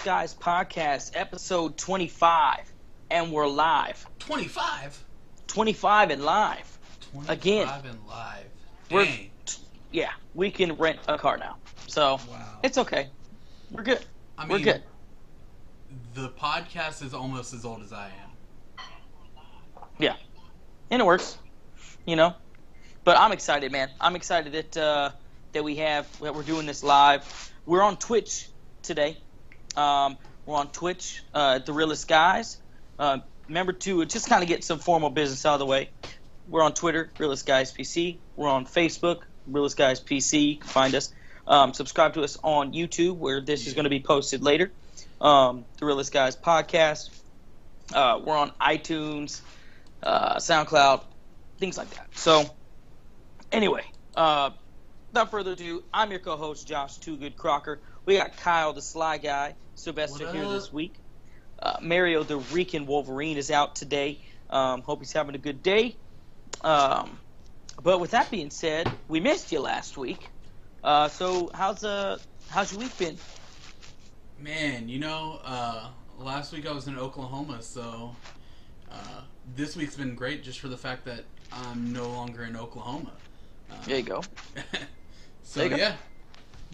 Skies podcast, episode 25, and we're live. 25? 25 and live. 25 Again. and live. We're, yeah, we can rent a car now. So Wow. it's okay. We're good. I we're good. The podcast is almost as old as I am. Yeah. And it works. You know? But I'm excited, man. I'm excited that uh, that we have that we're doing this live. We're on Twitch today. Um, we're on Twitch uh, at the Realest Guys. Uh, remember to just kind of get some formal business out of the way. We're on Twitter, Realest Guys PC. We're on Facebook, Realest Guys PC. Find us. Um, subscribe to us on YouTube, where this is going to be posted later. Um, the Realest Guys podcast. Uh, we're on iTunes, uh, SoundCloud, things like that. So, anyway, uh, without further ado, I'm your co-host Josh Too Good Crocker. We got Kyle the Sly Guy, Sylvester here this week. Uh, Mario the Rican Wolverine is out today. Um, hope he's having a good day. Um, but with that being said, we missed you last week. Uh, so how's uh how's your week been? Man, you know, uh, last week I was in Oklahoma, so uh, this week's been great just for the fact that I'm no longer in Oklahoma. Uh, There you go. so There you go. yeah,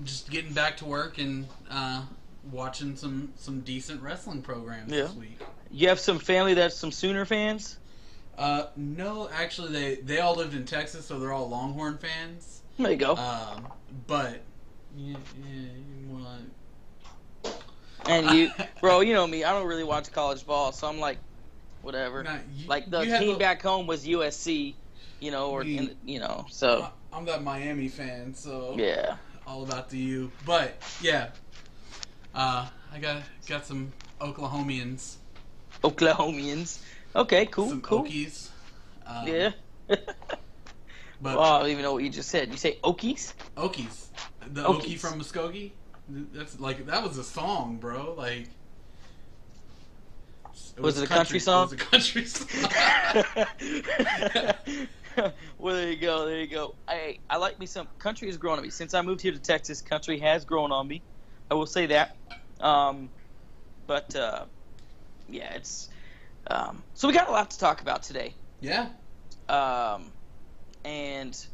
just getting back to work and uh, watching some some decent wrestling programs Yeah. this week. You have some family that's some Sooner fans. Uh, no, actually, they they all lived in Texas, so they're all Longhorn fans. There you go. Um, but yeah, yeah, you want And you, bro, you know me. I don't really watch college ball, so I'm like, whatever. Nah, you- like the team the- back home was USC, you know, or You- in, you know. So I'm that Miami fan, so yeah, all about the U. But yeah, uh, I got got some Oklahomians, Oklahomians. Okay, cool, some cool. Okies. Um, Yeah. but well, I don't even know what you just said. You say Okies? Okies, the Okies. Okie from Muskogee. That's like that was a song, bro. Like. Was it a country song? It was a country song. well, there you go. There you go. I I like me some country has grown on me since I moved here to Texas. Country has grown on me. I will say that. Um, but uh, yeah, it's um, so we got a lot to talk about today. yeah. Um, and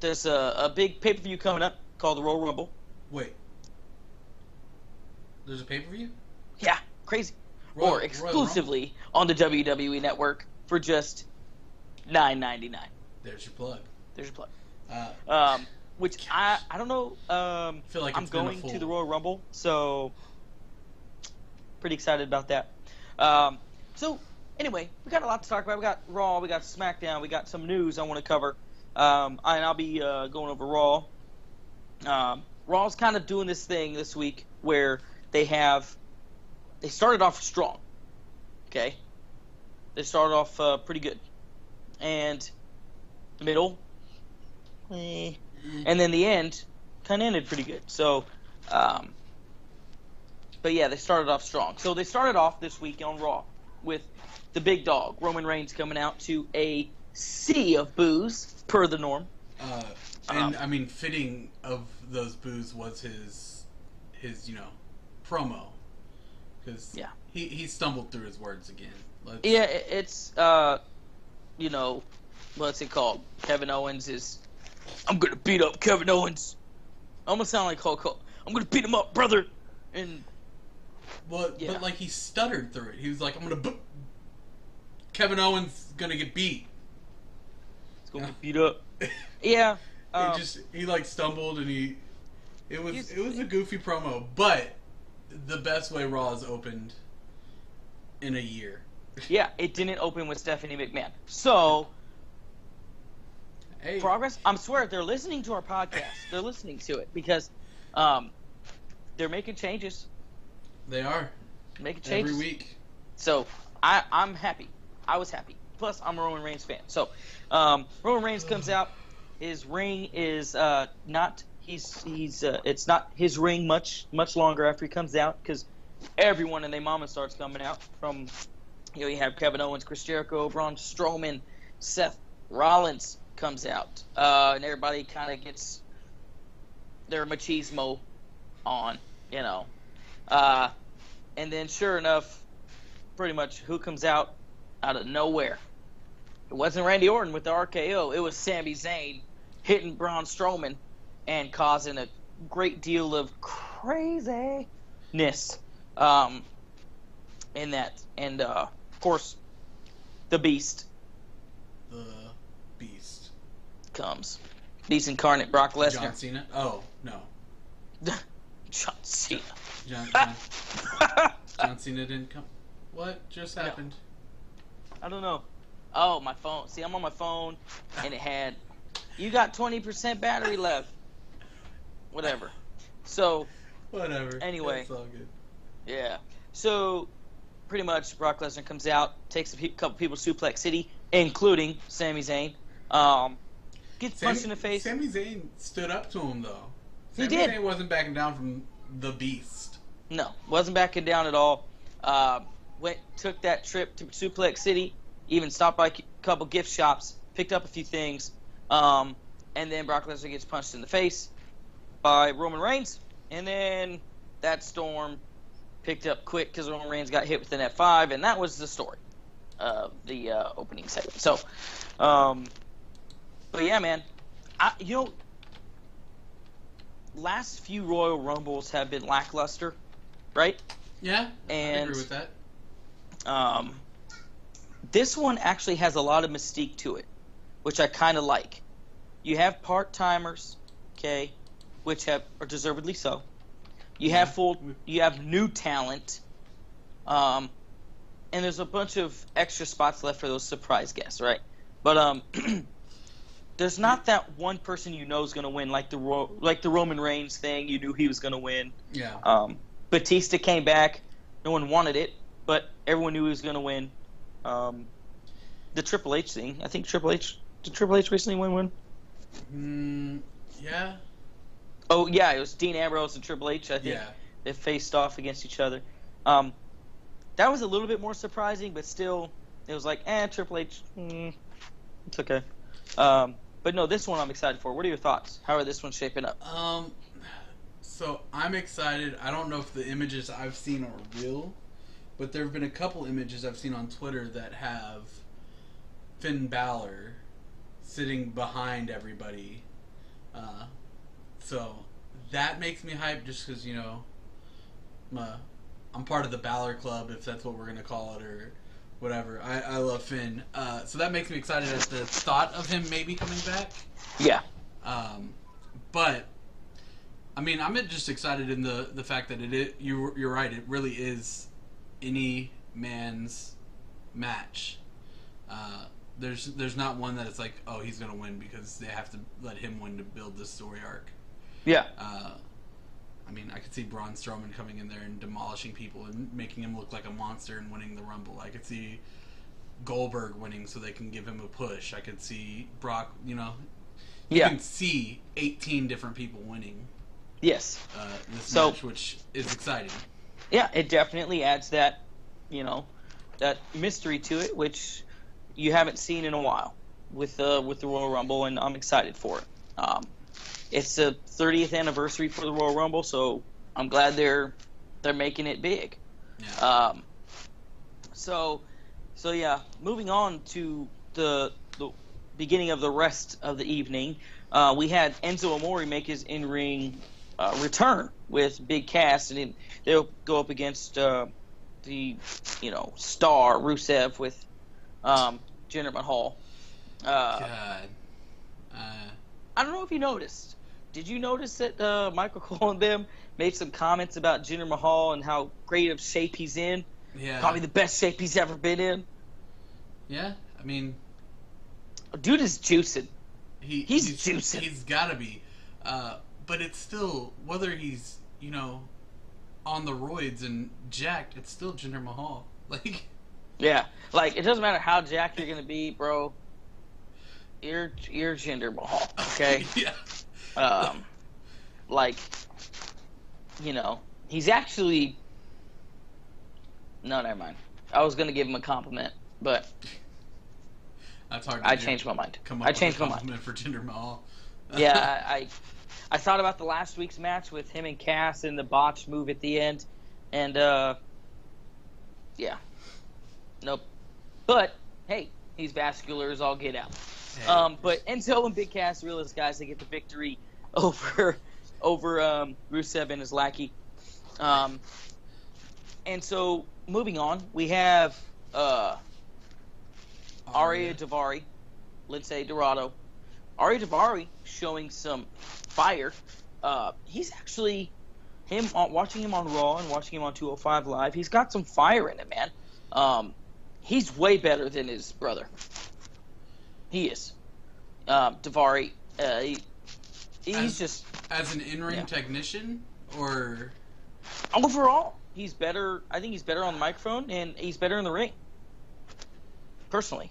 there's a, a big pay per view coming up called the Royal Rumble. Wait. There's a pay per view. Yeah, crazy. or exclusively on the WWE Network for just nine ninety nine. There's your plug. There's your plug. Uh, Um, which I I don't know. Um, I feel like I'm it's been a going to the Royal Rumble, so pretty excited about that. Um, so anyway, we got a lot to talk about. We got Raw, we got SmackDown, we got some news I want to cover, um, and I'll be uh, going over Raw. Um, Raw's kind of doing this thing this week where they have they started off strong. Okay, they started off uh, pretty good, and the middle. Eh, and then the end kind of ended pretty good. So, um, but yeah, they started off strong. So they started off this week on Raw with the big dog Roman Reigns coming out to a sea of boos per the norm. Uh, and Um, I mean, fitting of those boos was his his you know promo because Yeah. he he stumbled through his words again. Let's, Yeah, it's uh, you know, what's it called? Kevin Owens is. I'm gonna beat up Kevin Owens. I'm gonna sound like Hulk. Hogan. I'm gonna beat him up, brother. And Well, Yeah. but like he stuttered through it. He was like, "I'm gonna." Kevin Owens gonna get beat. it's gonna get beat up. Yeah. Um, he just he like stumbled and he. It was it was a goofy promo, but the best way Raw has opened in a year. Yeah, it didn't open with Stephanie McMahon. So, Hey, progress. I'm swear they're listening to our podcast. They're listening to it because um, they're making changes. they are Making changes. every week. So I, I'm happy. I was happy. Plus, I'm a Roman Reigns fan. So um, Roman Reigns comes out. His ring is uh, not. He's he's. Uh, it's not his ring much much longer after he comes out because everyone and their mama starts coming out. From you know you have Kevin Owens, Chris Jericho, Braun Strowman, Seth Rollins comes out, uh, and everybody kind of gets their machismo on. you know. Uh, and then, sure enough, pretty much who comes out out of nowhere? It wasn't Randy Orton with the RKO. It was Sami Zayn hitting Braun Strowman and causing a great deal of craziness um, in that. And uh, course, the Beast The Beast. comes. Beast incarnate Brock Lesnar. John Cena. Oh no, John Cena. John, John, John Cena didn't come. What just happened? I don't know. Oh, my phone. See, I'm on my phone, and it had, you got 20% battery left. Whatever. So, Whatever. Anyway. it's all good. yeah. So, pretty much, Brock Lesnar comes out, takes a pe- couple people to Suplex City, including Sami Zayn. Um, gets Sami, punched in the face. Sami Zayn stood up to him though. He did. Zayn wasn't backing down from the Beast. No, wasn't backing down at all. Uh, went took that trip to Suplex City, even stopped by a couple gift shops, picked up a few things, um, and then Brock Lesnar gets punched in the face by Roman Reigns, and then that storm picked up quick because Roman Reigns got hit with an F5, and that was the story of the uh, opening segment. So, um, but yeah, man, I, you know, last few Royal Rumbles have been lackluster, right? Yeah, I And- agree with that. Um, this one actually has a lot of mystique to it, which I kind of like. You have part timers, okay, which have are deservedly so. You Yeah. have full, you have new talent, um, and there's a bunch of extra spots left for those surprise guests, right? But um, there's not that one person you know is going to win, like the Ro- like the Roman Reigns thing. You knew he was going to win. Yeah. Um, Batista came back. No one wanted it, but everyone knew he was going to win. Um, the Triple H thing. I think Triple H. Did Triple H recently win one? Mm, yeah. Oh yeah, it was Dean Ambrose and Triple H. I think Yeah. they faced off against each other. Um, that was a little bit more surprising, but still, it was like, eh, Triple H. Mm, it's okay. Um, but no, this one I'm excited for. What are your thoughts? How are this one shaping up? Um, so I'm excited. I don't know if the images I've seen are real, but there have been a couple images I've seen on Twitter that have Finn Balor sitting behind everybody. Uh, so that makes me hype just because, you know, I'm, a, I'm part of the Balor Club, if that's what we're going to call it, or whatever. I, I love Finn. Uh, so that makes me excited at the thought of him maybe coming back. Yeah, Um, but I mean, I'm just excited in the the fact that it is, you you're right. It really is any man's match. Uh, there's there's not one that it's like oh he's gonna win because they have to let him win to build this story arc. Yeah, Uh, I mean, I could see Braun Strowman coming in there and demolishing people and making him look like a monster and winning the Rumble. I could see Goldberg winning so they can give him a push. I could see Brock, you know, you yeah, can see 18 different people winning yes. uh, this So- match, which is exciting. yeah, it definitely adds that, you know, that mystery to it, which you haven't seen in a while with uh, with the Royal Rumble, and I'm excited for it. Um, it's the 30th anniversary for the Royal Rumble, so I'm glad they're they're making it big. Yeah. Um, so, so yeah, moving on to the the beginning of the rest of the evening, uh, we had Enzo Amore make his in ring uh, return with Big Cass, and they'll go up against uh, the you know star Rusev with um, Jinder Mahal. Uh, God. Uh, I don't know if you noticed. Did you notice that uh, Michael Cole and them made some comments about Jinder Mahal and how great of shape he's in? yeah. Probably the best shape he's ever been in. yeah. I mean, Dude is juicing. he, He's he's juicing. He's got to be. Uh, but it's still whether he's you know on the roids and jacked, it's still Jinder Mahal. Like Yeah, like it doesn't matter how jacked you're gonna be, bro. You're you're Jinder Mahal, okay? yeah. Um, like, you know, he's actually. No, never mind. I was gonna give him a compliment, but That's hard. To I changed my mind. I changed my mind. for Jinder Mahal. Yeah, I, I thought about the last week's match with him and Cass and the botch move at the end, and uh, yeah, nope. But hey, he's vascular as all get out. Um, but Enzo and Big Cass, the realest guys, they get the victory over over um, Rusev and his lackey. Um, and so moving on, we have uh, Ariya Daivari, Lince Dorado. Ariya Daivari showing some fire. Uh, he's actually him uh, watching him on Raw and watching him on 205 Live. He's got some fire in him, man. Um, he's way better than his brother. He is. Um, Daivari, uh, he, he's As- just as an in-ring Yeah. technician, or overall he's better. I think he's better on the microphone and he's better in the ring. Personally,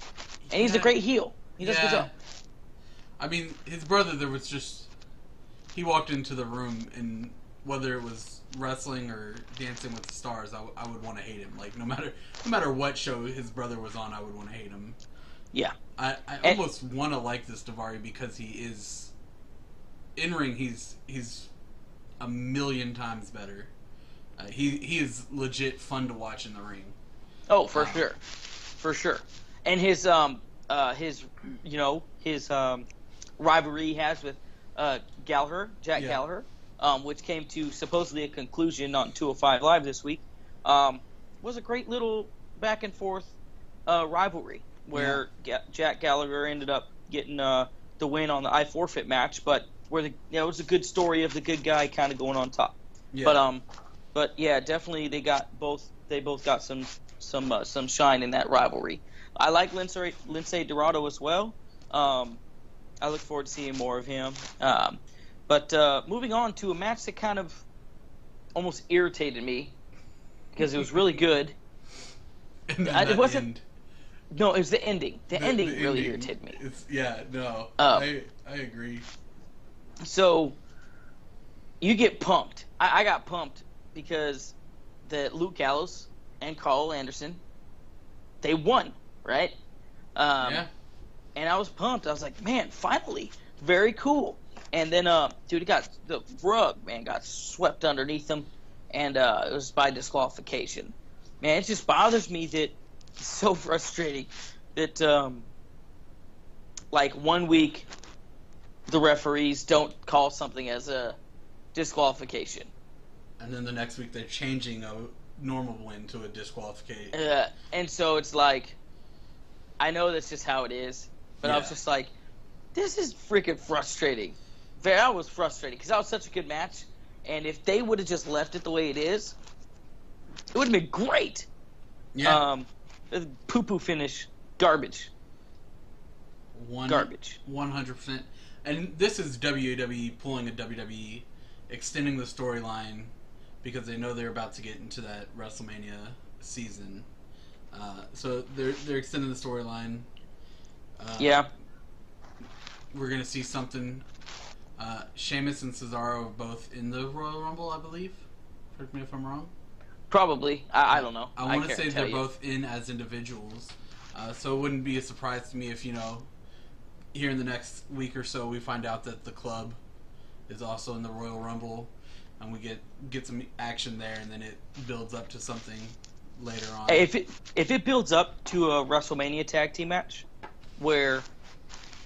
and he's a great heel. He does a good Yeah. job. I mean, his brother. There was just he walked into the room, and whether it was wrestling or Dancing with the Stars, I, w- I would want to hate him. Like no matter no matter what show his brother was on, I would want to hate him. Yeah. I, I And- almost want to like this Daivari because he is in ring. He's he's a million times better. Uh, he he is legit fun to watch in the ring. Oh, for Wow. sure, for sure. And his um uh his you know his um rivalry he has with uh Gallagher, Jack Yeah. Gallagher, um which came to supposedly a conclusion on 205 Live this week, um was a great little back and forth uh rivalry where Ga- Jack Gallagher ended up getting uh the win on the I forfeit match, but where the you know, it was a good story of the good guy kind of going on top. Yeah. But um, but yeah, definitely they got both. They both got some some uh, some shine in that rivalry. I like Lindsay Lince Dorado as well. Um, I look forward to seeing more of him. Um, but uh, moving on to a match that kind of almost irritated me because it was really good. I- it wasn't- end- No, it was the ending. The, ending the really ending, irritated me. It's, yeah, no, Oh. I I agree. So you get pumped. I, I got pumped because the Luke Gallows and Karl Anderson they won, right? Um, yeah, And I was pumped. I was like, man, finally, very cool. And then, uh, dude, it got the rug, man, got swept underneath them, and uh, it was by disqualification. Man, it just bothers me that so frustrating that, um, like one week, the referees don't call something as a disqualification. and then the next week they're changing a normal win to a disqualification. Uh, and so it's like, I know that's just how it is, but I was just like, this is freaking frustrating. That was frustrating because that was such a good match, and if they would have just left it the way it is, it would have been great. Yeah, Um, poo poo finish, garbage, one garbage. one hundred percent. And this is WWE pulling a WWE, extending the storyline because they know they're about to get into that WrestleMania season. Uh, so they're they're extending the storyline. Uh, Yeah, we're gonna see something. Uh, Sheamus and Cesaro are both in the Royal Rumble, I believe. Correct me if I'm wrong. Probably. I, I don't know. I want to say they're you. both in as individuals, uh, so it wouldn't be a surprise to me if you know, here in the next week or so, we find out that the club is also in the Royal Rumble, and we get get some action there, and then it builds up to something later on. If it if it builds up to a WrestleMania tag team match, where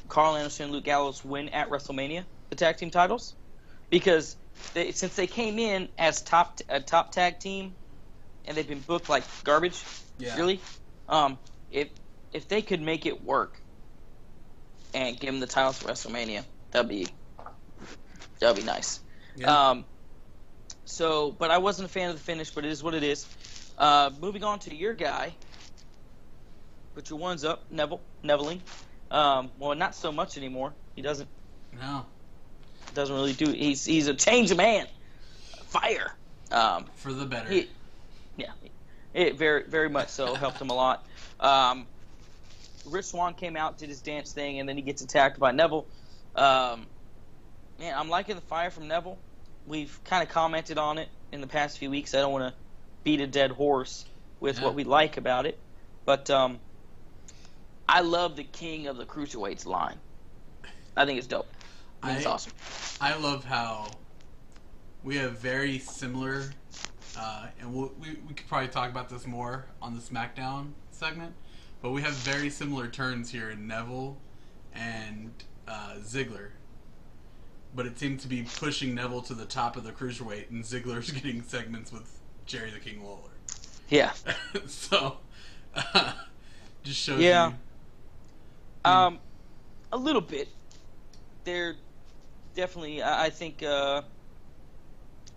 Karl Anderson and Luke Gallows win at WrestleMania the tag team titles, because they, since they came in as top a top tag team, and they've been booked like garbage, yeah. really, um, if if they could make it work and give them the title for WrestleMania, that'd be that'd be nice. Yeah. Um, so, but I wasn't a fan of the finish, but it is what it is. Uh, moving on to your guy. Put your ones up, Neville. Neveling. Um, well, not so much anymore. He doesn't no, doesn't really do. He's he's a change of man. Fire. Um, for the better. he, it very very much so helped him a lot. Um, Rich Swann came out, did his dance thing, and then he gets attacked by Neville. Um, man, I'm liking the fire from Neville. We've kind of commented on it in the past few weeks. I don't want to beat a dead horse with Yeah. what we like about it, but um, I love the King of the Cruiserweights line. I think it's dope. I think it's awesome. I love how we have very similar, uh, and we'll, we we could probably talk about this more on the SmackDown segment, but we have very similar turns here in Neville and uh, Ziggler. But it seems to be pushing Neville to the top of the cruiserweight, and Ziggler's getting segments with Jerry the King Lawler. Yeah. so, uh, just shows Yeah. you. Um, a little bit. They're definitely. I I think uh,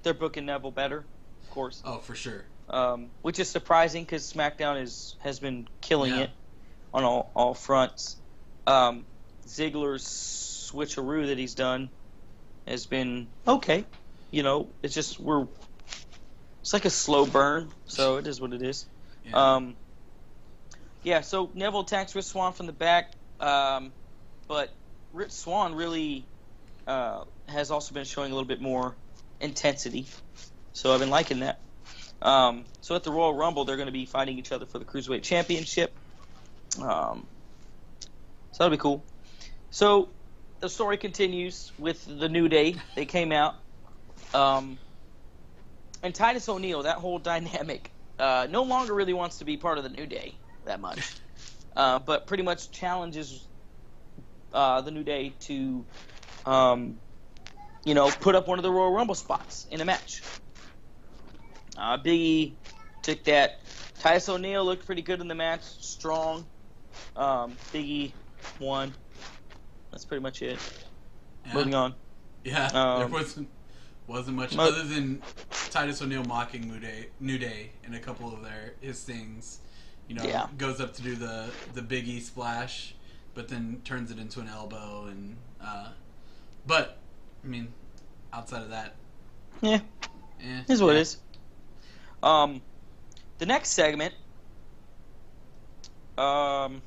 they're booking Neville better, of course. Oh, for sure. Um, which is surprising because SmackDown is has been killing Yeah. it on all all fronts. Um, Ziggler's switcheroo that he's done has been okay. You know, it's just we're. It's like a slow burn, so it is what it is. Yeah. Um, yeah, so Neville attacks Rich Swann from the back, um, but Rich Swann really uh, has also been showing a little bit more intensity. So I've been liking that. Um, so at the Royal Rumble, they're going to be fighting each other for the Cruiserweight Championship. Um, so that'll be cool. So the story continues with the New Day. They came out. Um, and Titus O'Neil, that whole dynamic, uh, no longer really wants to be part of the New Day that much, uh, but pretty much challenges uh, the New Day to, um, you know, put up one of the Royal Rumble spots in a match. Uh, Big E took that. Titus O'Neil looked pretty good in the match, strong. Um, Big E won. That's pretty much it. Yeah. Moving on. Yeah, there Um, wasn't wasn't much mo- other than Titus O'Neil mocking New Day, New Day in a couple of their his things. You know, Yeah. goes up to do the the Big E splash, but then turns it into an elbow, and uh, but I mean, outside of that, Yeah, eh, Here's what yeah. it is. Um, the next segment, um,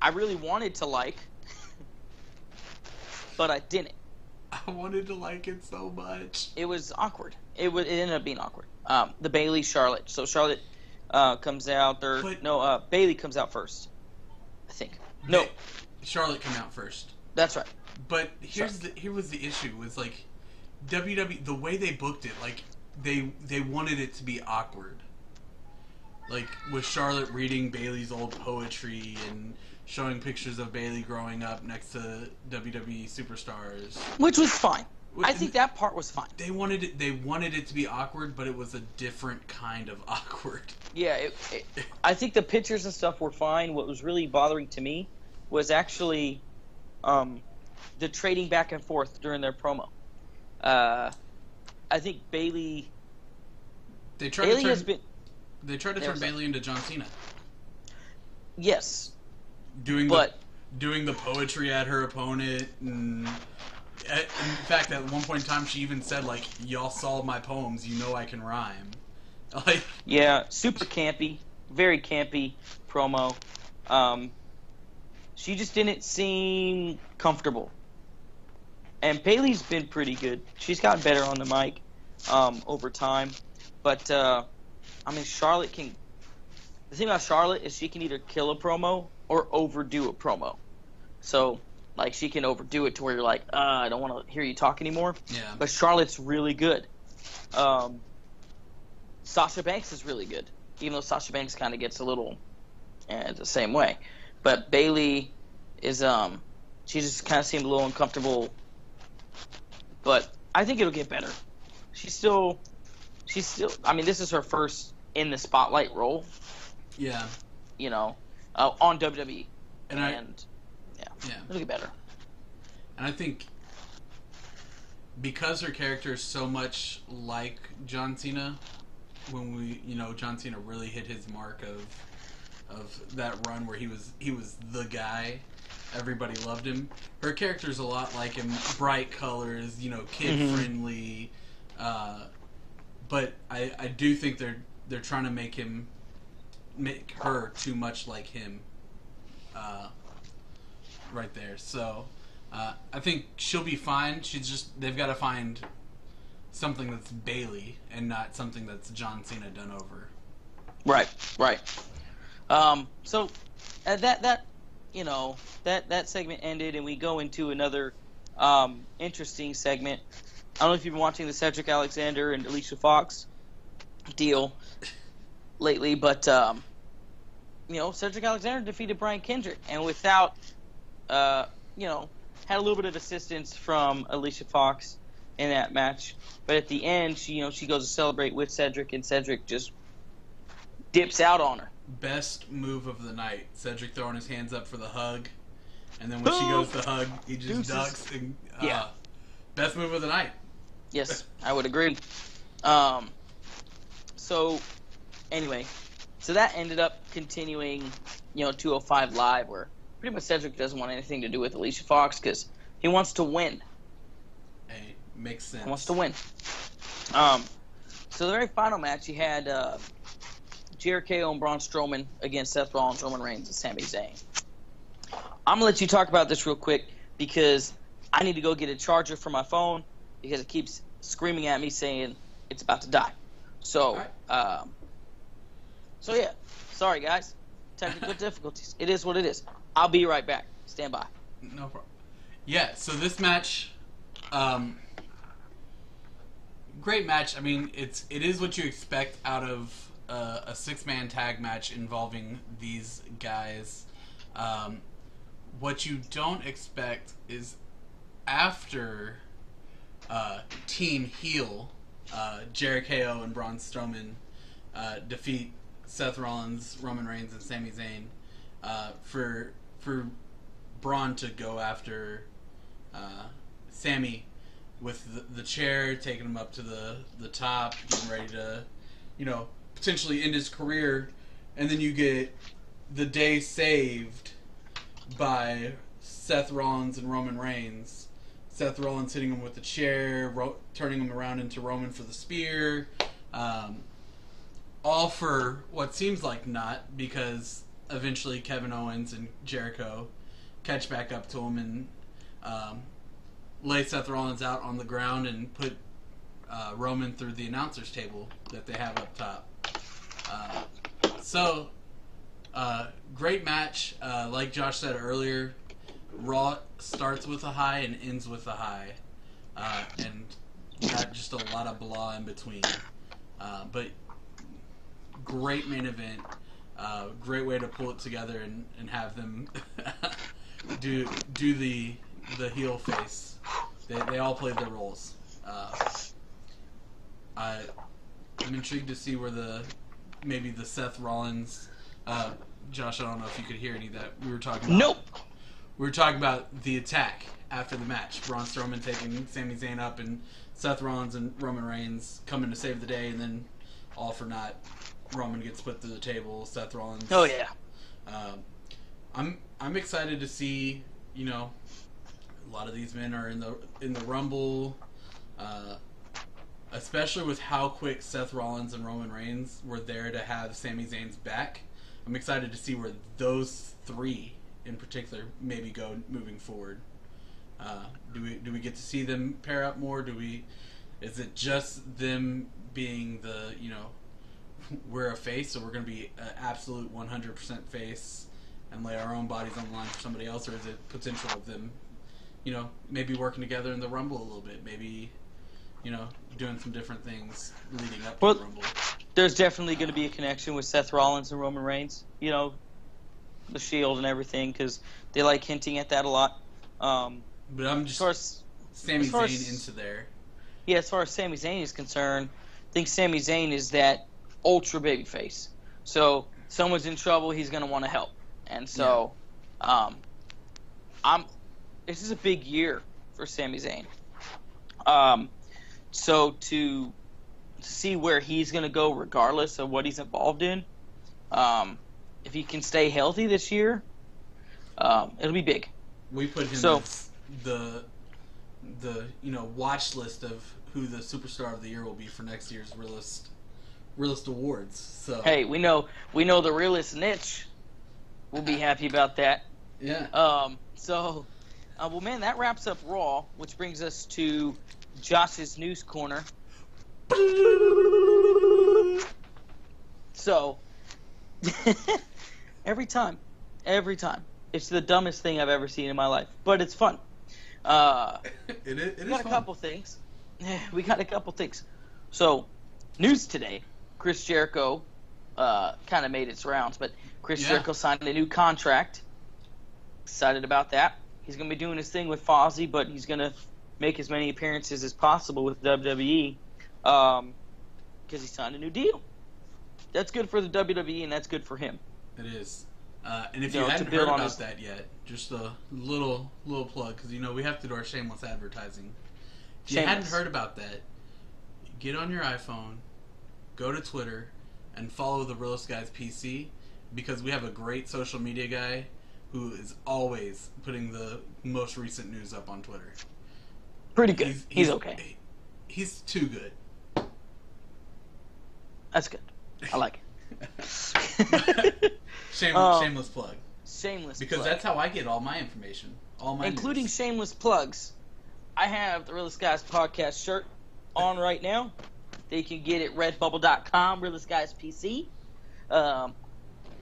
I really wanted to like, but I didn't. I wanted to like it so much. It was awkward. It was. It ended up being awkward. Um, the Bayley Charlotte. So Charlotte uh, comes out. there. But- no, uh, Bayley comes out first. I think. No, Charlotte come out first. that's right. But here's the here was the issue was like WWE the way they booked it like they they wanted it to be awkward. Like with Charlotte reading Bayley's old poetry and showing pictures of Bayley growing up next to WWE superstars. Which was fine. Wh- I think that part was fine. They wanted it they wanted it to be awkward, but it was a different kind of awkward. Yeah, it, it, I think the pictures and stuff were fine. What was really bothering to me was actually um, the trading back and forth during their promo. Uh, I think Bayley They tried Bayley to turn has been they tried to turn Bayley into John Cena. yes, Doing but the doing the poetry at her opponent and uh, in fact at one point in time she even said like y'all saw my poems you know i can rhyme like yeah, super campy, very campy promo. Um, she just didn't seem comfortable. And Bayley's been pretty good. She's gotten better on the mic um, over time. But uh, I mean, Charlotte can. The thing about Charlotte is she can either kill a promo or overdo a promo. So, like, she can overdo it to where you're like, uh, I don't want to hear you talk anymore. yeah But Charlotte's really good. Um, Sasha Banks is really good, even though Sasha Banks kind of gets a little eh, the same way. But Bayley is um, she just kind of seemed a little uncomfortable. But I think it'll get better. She's still, she's still. I mean, this is her first in the spotlight role, yeah you know, uh, on WWE, and i and yeah, yeah it'll get better. and i think because her character is so much like john cena when we you know john cena really hit his mark of of that run where he was he was the guy everybody loved him her character's a lot like him bright colors you know kid Mhm. friendly uh, but I, I do think they're they're trying to make him make her too much like him uh, right there so uh, I think she'll be fine she's just they've got to find something that's Bayley and not something that's John Cena done over Right, right. Um, so uh, that that you know that that segment ended, and we go into another um, interesting segment. I don't know if you've been watching the Cedric Alexander and Alicia Fox deal lately, but um, you know Cedric Alexander defeated Brian Kendrick, and without uh, you know had a little bit of assistance from Alicia Fox in that match, but at the end she you know she goes to celebrate with Cedric, and Cedric just dips out on her. Best move of the night. Cedric throwing his hands up for the hug, and then when she goes to hug, he just Deuces. ducks. And, uh, Yeah. Best move of the night. Yes, I would agree. Um, so, anyway, so that ended up continuing, you know, 205 Live, where pretty much Cedric doesn't want anything to do with Alicia Fox because he wants to win. Hey, makes sense. He wants to win. Um, so the very final match, he had uh, Jericho and Braun Strowman against Seth Rollins, Roman Reigns, and Sami Zayn. I'm gonna let you talk about this real quick because I need to go get a charger for my phone because it keeps screaming at me saying it's about to die. So, um, so yeah, sorry guys, technical difficulties. It is what it is. I'll be right back. Stand by. No problem. Yeah, so this match, um, great match. I mean, it's it is what you expect out of uh, a six man tag match involving these guys. Um, what you don't expect is after uh, Team Heel, uh, Jericho and Braun Strowman uh, defeat Seth Rollins, Roman Reigns, and Sami Zayn uh, for for Braun to go after uh, Sami with the, the chair, taking him up to the the top, getting ready to, you know, potentially end his career, and then you get the day saved by Seth Rollins and Roman Reigns. Seth Rollins hitting him with the chair, ro- turning him around into Roman for the spear. Um, all for what seems like not, because eventually Kevin Owens and Jericho catch back up to him and um, lay Seth Rollins out on the ground and put uh, Roman through the announcers table that they have up top. Uh, so, uh, great match. Uh, like Josh said earlier, Raw starts with a high and ends with a high, uh, and got just a lot of blah in between. Uh, but great main event. Great way to pull it together and, and have them do do the the heel face. They, they all played their roles. I I'm intrigued to see where the maybe the Seth Rollins. Uh, Josh, I don't know if you could hear any of that we were talking about. Nope. We were talking about the attack after the match. Braun Strowman taking Sami Zayn up and Seth Rollins and Roman Reigns coming to save the day, and then all for naught. Roman gets put through the table. Seth Rollins. Oh yeah. Um, I'm I'm excited to see. You know, a lot of these men are in the in the Rumble, uh, especially with how quick Seth Rollins and Roman Reigns were there to have Sami Zayn's back. I'm excited to see where those three in particular maybe go moving forward. Uh, do we do we get to see them pair up more? Do we? Is it just them being the you know we're a face, so we're going to be an absolute 100% face and lay our own bodies on the line for somebody else, or is it potential of them, you know, maybe working together in the Rumble a little bit, maybe, you know, doing some different things leading up to Well- the Rumble? There's definitely going to be a connection with Seth Rollins and Roman Reigns. You know, the Shield and everything because they like hinting at that a lot. Um, But I'm as just far as Sami Zayn as- into there. yeah, as far as Sami Zayn is concerned, I think Sami Zayn is that ultra baby face. So someone's in trouble, he's going to want to help, and so um, I'm. This is a big year for Sami Zayn. Um, so to see where he's going to go, regardless of what he's involved in, um, if he can stay healthy this year, um, it'll be big. We put him So- the the you know watch list of who the superstar of the year will be for next year's realist realist awards. So Hey, we know we know the realist niche. We'll be happy about that. yeah, Um, so, uh, well, man, that wraps up Raw, which brings us to Josh's news corner. So, every time, every time, It's the dumbest thing I've ever seen in my life, but it's fun. Uh, it, is- it we is got a fun. couple things. We got a couple things. So, news today: Chris Jericho uh, kind of made its rounds, but Chris Yeah. Jericho signed a new contract. Excited about that. He's gonna be doing his thing with Fozzy, but he's gonna make as many appearances as possible with WWE because he signed a new deal. That's good for the WWE, and that's good for him. It is. Uh, and if You you know, hadn't heard about his- that yet, just a little little plug because you know we have to do our shameless advertising. If you hadn't heard about that, get on your iPhone, go to Twitter, and follow the Realest Guys PC because we have a great social media guy who is always putting the most recent news up on Twitter. Pretty good. He's, okay. He's too good. That's good. I like Shame, it. Um, shameless plug shameless. because plug. that's how I get all my information. All my including news. shameless plugs. I have the Realest Guys podcast shirt on right now. They can get it redbubble.com, Realest Guys PC. Um,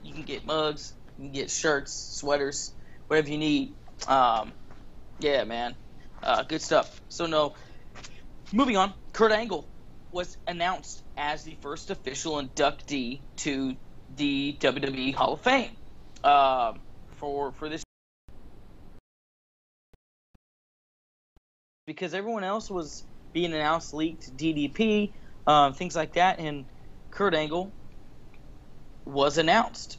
you can get mugs, you can get shirts, sweaters, whatever you need. Um, yeah, man. Uh, good stuff. So, no. Moving on, Kurt Angle was announced as the first official inductee to the WWE Hall of Fame um, for for this because everyone else was being announced, leaked, DDP, um, things like that, and Kurt Angle was announced.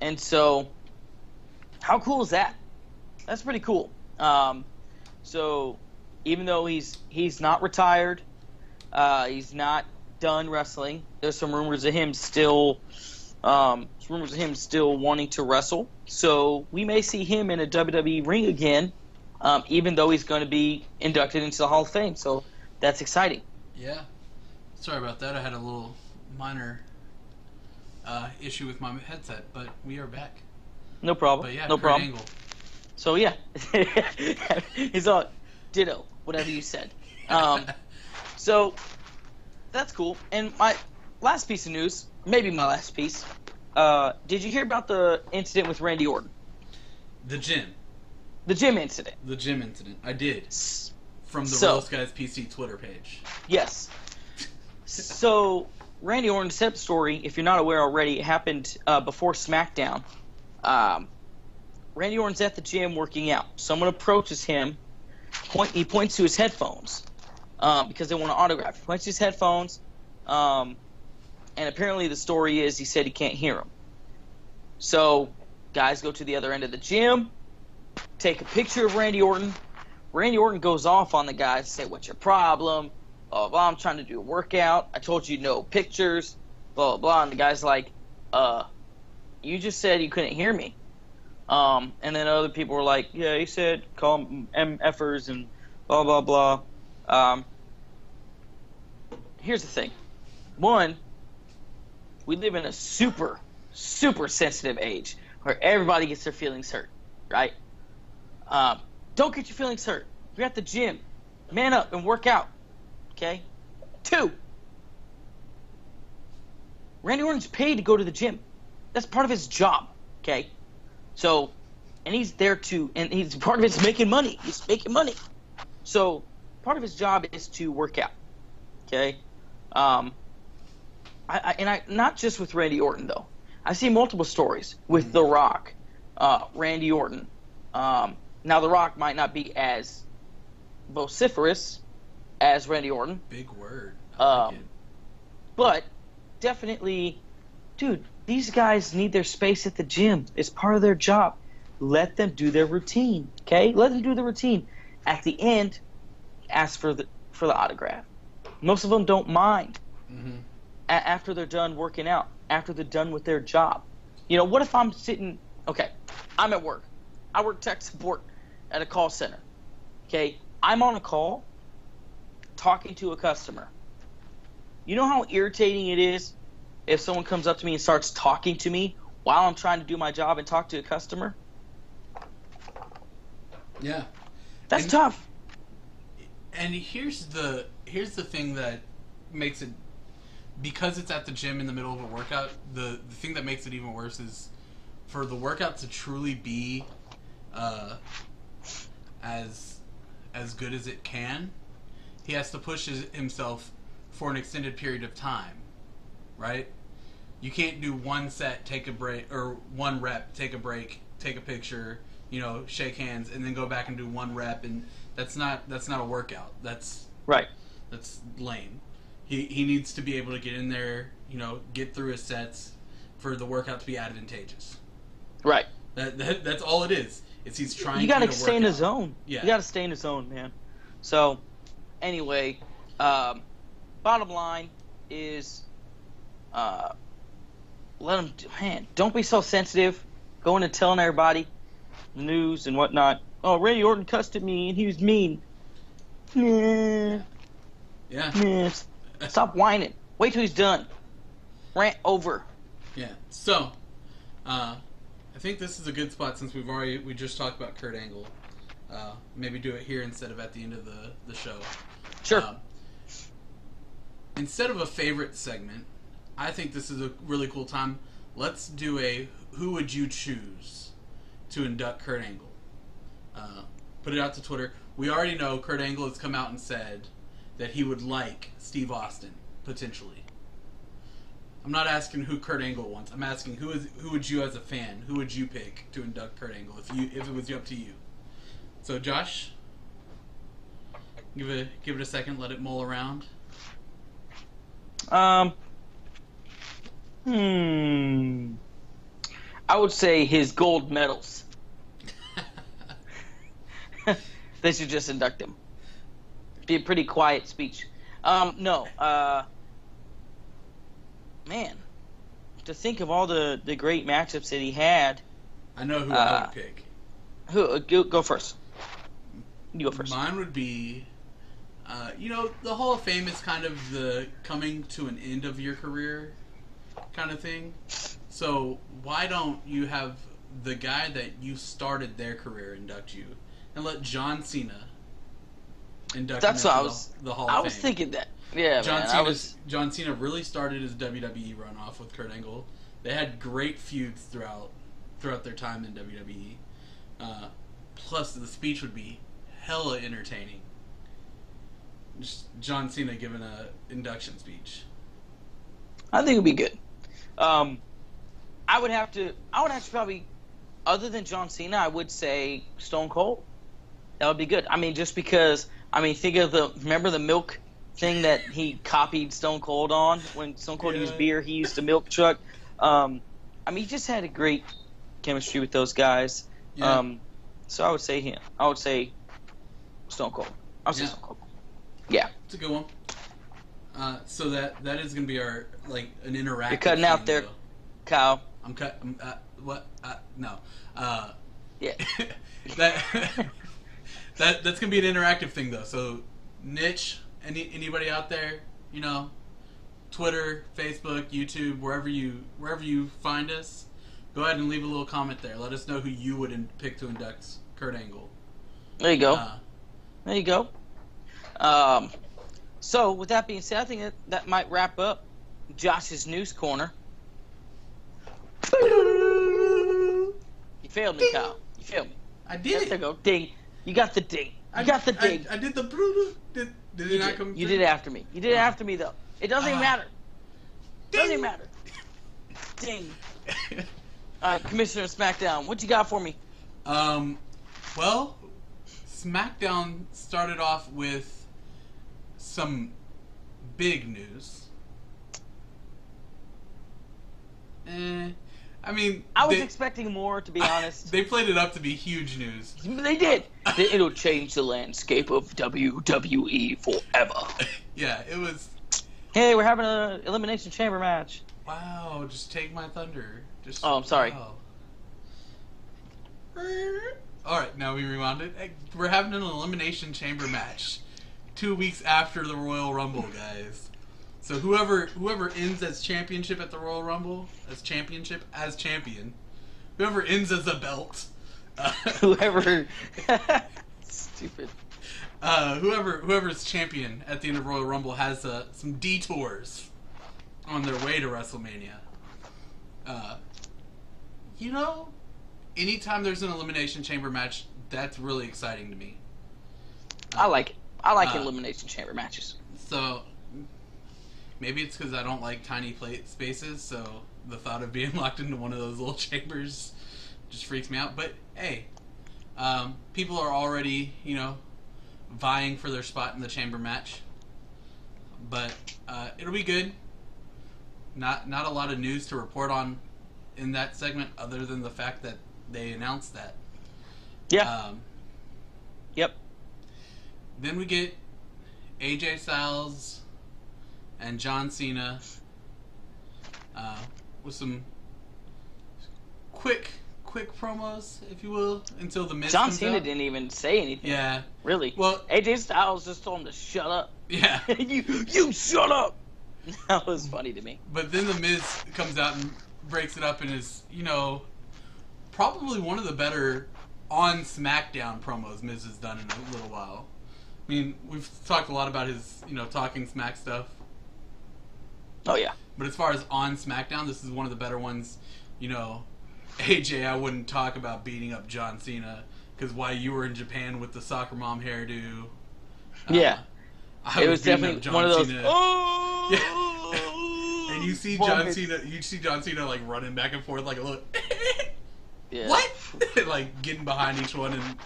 And so, how cool is that? That's pretty cool. Um, so, even though he's he's not retired, uh, he's not done wrestling. There's some rumors of him still, um, rumors of him still wanting to wrestle. So we may see him in a WWE ring again um, even though he's going to be inducted into the Hall of Fame. So that's exciting. Yeah. Sorry about that. I had a little minor uh, issue with my headset, but we are back. No problem. But yeah, no Kurt problem. Angle. So yeah, he's all ditto, whatever you said. Um, so that's cool. And my last piece of news, maybe my last piece. Uh, did you hear about the incident with Randy Orton? the gym. The gym incident. The gym incident. I did. From the So- Realest Guys PC Twitter page. Yes. So Randy Orton's step story, if you're not aware already, it happened uh, before SmackDown. Um, Randy Orton's at the gym working out. Someone approaches him. Point, he points to his headphones um, because they want to autograph. He points to his headphones, um, and apparently the story is he said he can't hear him. So guys go to the other end of the gym, take a picture of Randy Orton. Randy Orton goes off on the guys, say, "What's your problem?" Blah blah. blah. I'm trying to do a workout. I told you no pictures. Blah blah. blah. And the guy's like, "Uh, you just said you couldn't hear me." Um, and then other people were like, "Yeah, he said call them MFers and blah blah blah." Um, here's the thing. One, we live in a super super sensitive age where everybody gets their feelings hurt, right? Um, don't get your feelings hurt. You're at the gym. Man up and work out. Okay? Two. Randy Orton's paid to go to the gym. That's part of his job. Okay? So, and he's there to, and he's part of it's making money. He's making money. So, part of his job is to work out. Okay? Um, I, I, and I, not just with Randy Orton, though. I see multiple stories with The Rock, uh, Randy Orton. Um, now, The Rock might not be as vociferous as Randy Orton, Big word. Like Um, but definitely, dude, these guys need their space at the gym. It's part of their job. Let them do their routine, okay? Let them do the routine. At the end, ask for the for the autograph. Most of them don't mind hmm a- after they're done working out, after they're done with their job. You know, what if I'm sitting, okay, I'm at work. I work tech support at a call center. Okay, I'm on a call talking to a customer. You know how irritating it is if someone comes up to me and starts talking to me while I'm trying to do my job and talk to a customer? Yeah. That's And- tough. And here's the here's the thing that makes it because it's at the gym in the middle of a workout. The the thing that makes it even worse is for the workout to truly be uh, as as good as it can, he has to push his, himself for an extended period of time, right? You can't do one set, take a break, or one rep, take a break, take a picture, you know, shake hands, and then go back and do one rep, and that's not that's not a workout. That's Right. that's lame. He he needs to be able to get in there, you know, get through his sets for the workout to be advantageous. Right. That, that that's all it is. It's he's trying. You got gotta to stay in his zone. Yeah. You gotta stay in his zone, man. So, anyway, um, bottom line is, uh, let him. Man, don't be so sensitive. Going and telling everybody, the news and whatnot. Oh, Randy Orton cussed at me and he was mean. Nah, Yeah. Stop whining. Wait till he's done. Rant over. Yeah. So, uh, I think this is a good spot since we've already we just talked about Kurt Angle. Uh, maybe do it here instead of at the end of the the show. Sure. Um, instead of a favorite segment, I think this is a really cool time. Let's do a who would you choose to induct Kurt Angle? Uh, put it out to Twitter. We already know Kurt Angle has come out and said that he would like Steve Austin potentially. I'm not asking who Kurt Angle wants. I'm asking who is who would you as a fan who would you pick to induct Kurt Angle if you if it was up to you. So Josh, give it give it a second, let it mull around. Um. Hmm. I would say his gold medals. they should just induct him. Be a pretty quiet speech. Um, no. Uh, man, to think of all the, the great matchups that he had. I know who I Uh, would pick. Who go, go first? You go first. Mine would be, uh, you know, the Hall of Fame is kind of the coming to an end of your career kind of thing. So why don't you have the guy that you started their career induct you, and let John Cena induct That's what I was. the, the Hall of I Fame. was thinking that. Yeah, John man. Was. John Cena really started his WWE run off with Kurt Angle. They had great feuds throughout throughout their time in WWE. Uh, plus, the speech would be hella entertaining. Just John Cena giving a induction speech. I think it'd be good. Um, I would have to. I would actually probably, other than John Cena, I would say Stone Cold. That would be good. I mean, just because. I mean, think of the. Remember the milk thing that he copied Stone Cold on when Stone Cold Yeah. used beer. He used a milk truck. Um, I mean, he just had a great chemistry with those guys. Yeah. Um, so I would say him. I would say Stone Cold. I would say Stone Cold. Yeah. It's a good one. Uh, so that that is gonna be our like an interactive. You're cutting out there. though. Kyle. I'm cut. I'm, uh, what? Uh, no. Uh, Yeah. that that that's gonna be an interactive thing though. So, niche. Any anybody out there? You know, Twitter, Facebook, YouTube, wherever you wherever you find us, go ahead and leave a little comment there. Let us know who you would in, pick to induct Kurt Angle. There you go. Uh, There you go. Um, so, with that being said, I think that, that might wrap up Josh's news corner. You failed me, Kyle. You failed me. I There did you it. go. Ding. You got the ding. You I got the I- ding. I, did the brutal. Did, did it you not did. come? You through? did it after me. You did it Oh. after me, though. It doesn't Ah. matter. Doesn't even matter. Ding. All right, Commissioner of SmackDown, what you got for me? Um, well, SmackDown started off with some big news. Eh, I mean, I was they, expecting more, to be honest. they played it up to be huge news. they did. It'll change the landscape of WWE forever. yeah, it was. Hey, we're having an elimination chamber match. Wow, just take my thunder. Just. Oh, I'm sorry. wow. All right, now we rewound it. We're having an elimination chamber match, two weeks after the Royal Rumble, guys. So whoever whoever ends as championship at the Royal Rumble, as championship as champion, whoever ends as a belt, uh, Whoever. Stupid. uh, whoever whoever's champion at the end of Royal Rumble has uh, some detours on their way to WrestleMania. Uh, you know, anytime there's an elimination chamber match, that's really exciting to me. I like it. I like Uh, elimination chamber matches. So maybe it's because I don't like tiny plate spaces, so the thought of being locked into one of those little chambers just freaks me out. But hey, um, people are already, you know, vying for their spot in the chamber match. But uh, it'll be good. Not not a lot of news to report on in that segment, other than the fact that they announced that. Yeah. Um, yep. Then we get AJ Styles and John Cena uh, with some quick, quick promos, if you will, until the Miz John Cena out. didn't even say anything. Yeah, Really. Well- AJ Styles just told him to shut up. yeah. you you shut up. That was funny to me. but then the Miz comes out and breaks it up and is, you know, probably one of the better on SmackDown promos Miz has done in a little while. I mean, we've talked a lot about his, you know, talking smack stuff. Oh yeah. But as far as on SmackDown, this is one of the better ones. You know, AJ, I wouldn't talk about beating up John Cena because why you were in Japan with the soccer mom hairdo, uh, Yeah. I it was was definitely one of those. Cena. Oh. and you see John moments. Cena, you see John Cena like running back and forth like a little. Yeah. what? like getting behind each one and.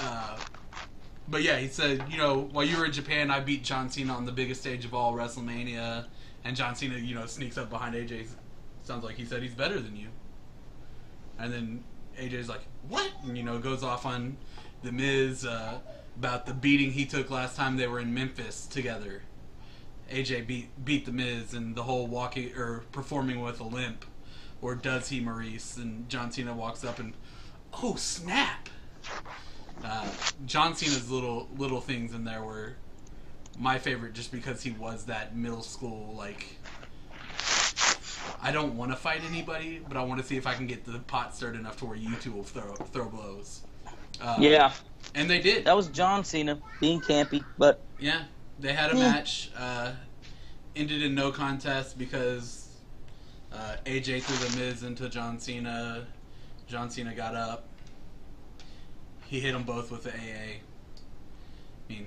Uh, but yeah, he said, you know, while you were in Japan, I beat John Cena on the biggest stage of all, WrestleMania, and John Cena, you know, sneaks up behind AJ. Sounds like he said he's better than you. And then AJ's like, what? And, you know, goes off on The Miz uh, about the beating he took last time they were in Memphis together. AJ beat beat The Miz and the whole walking or performing with a limp. Or does he, Maurice? And John Cena walks up and, oh, snap! Uh, John Cena's little little things in there were my favorite just because he was that middle school like I don't want to fight anybody, but I want to see if I can get the pot stirred enough to where you two will throw throw blows. Uh, Yeah. and they did. That was John Cena being campy, but Yeah, they had a Yeah. match. Uh, ended in no contest because uh, AJ threw the Miz into John Cena. John Cena got up. He hit them both with the AA. I mean,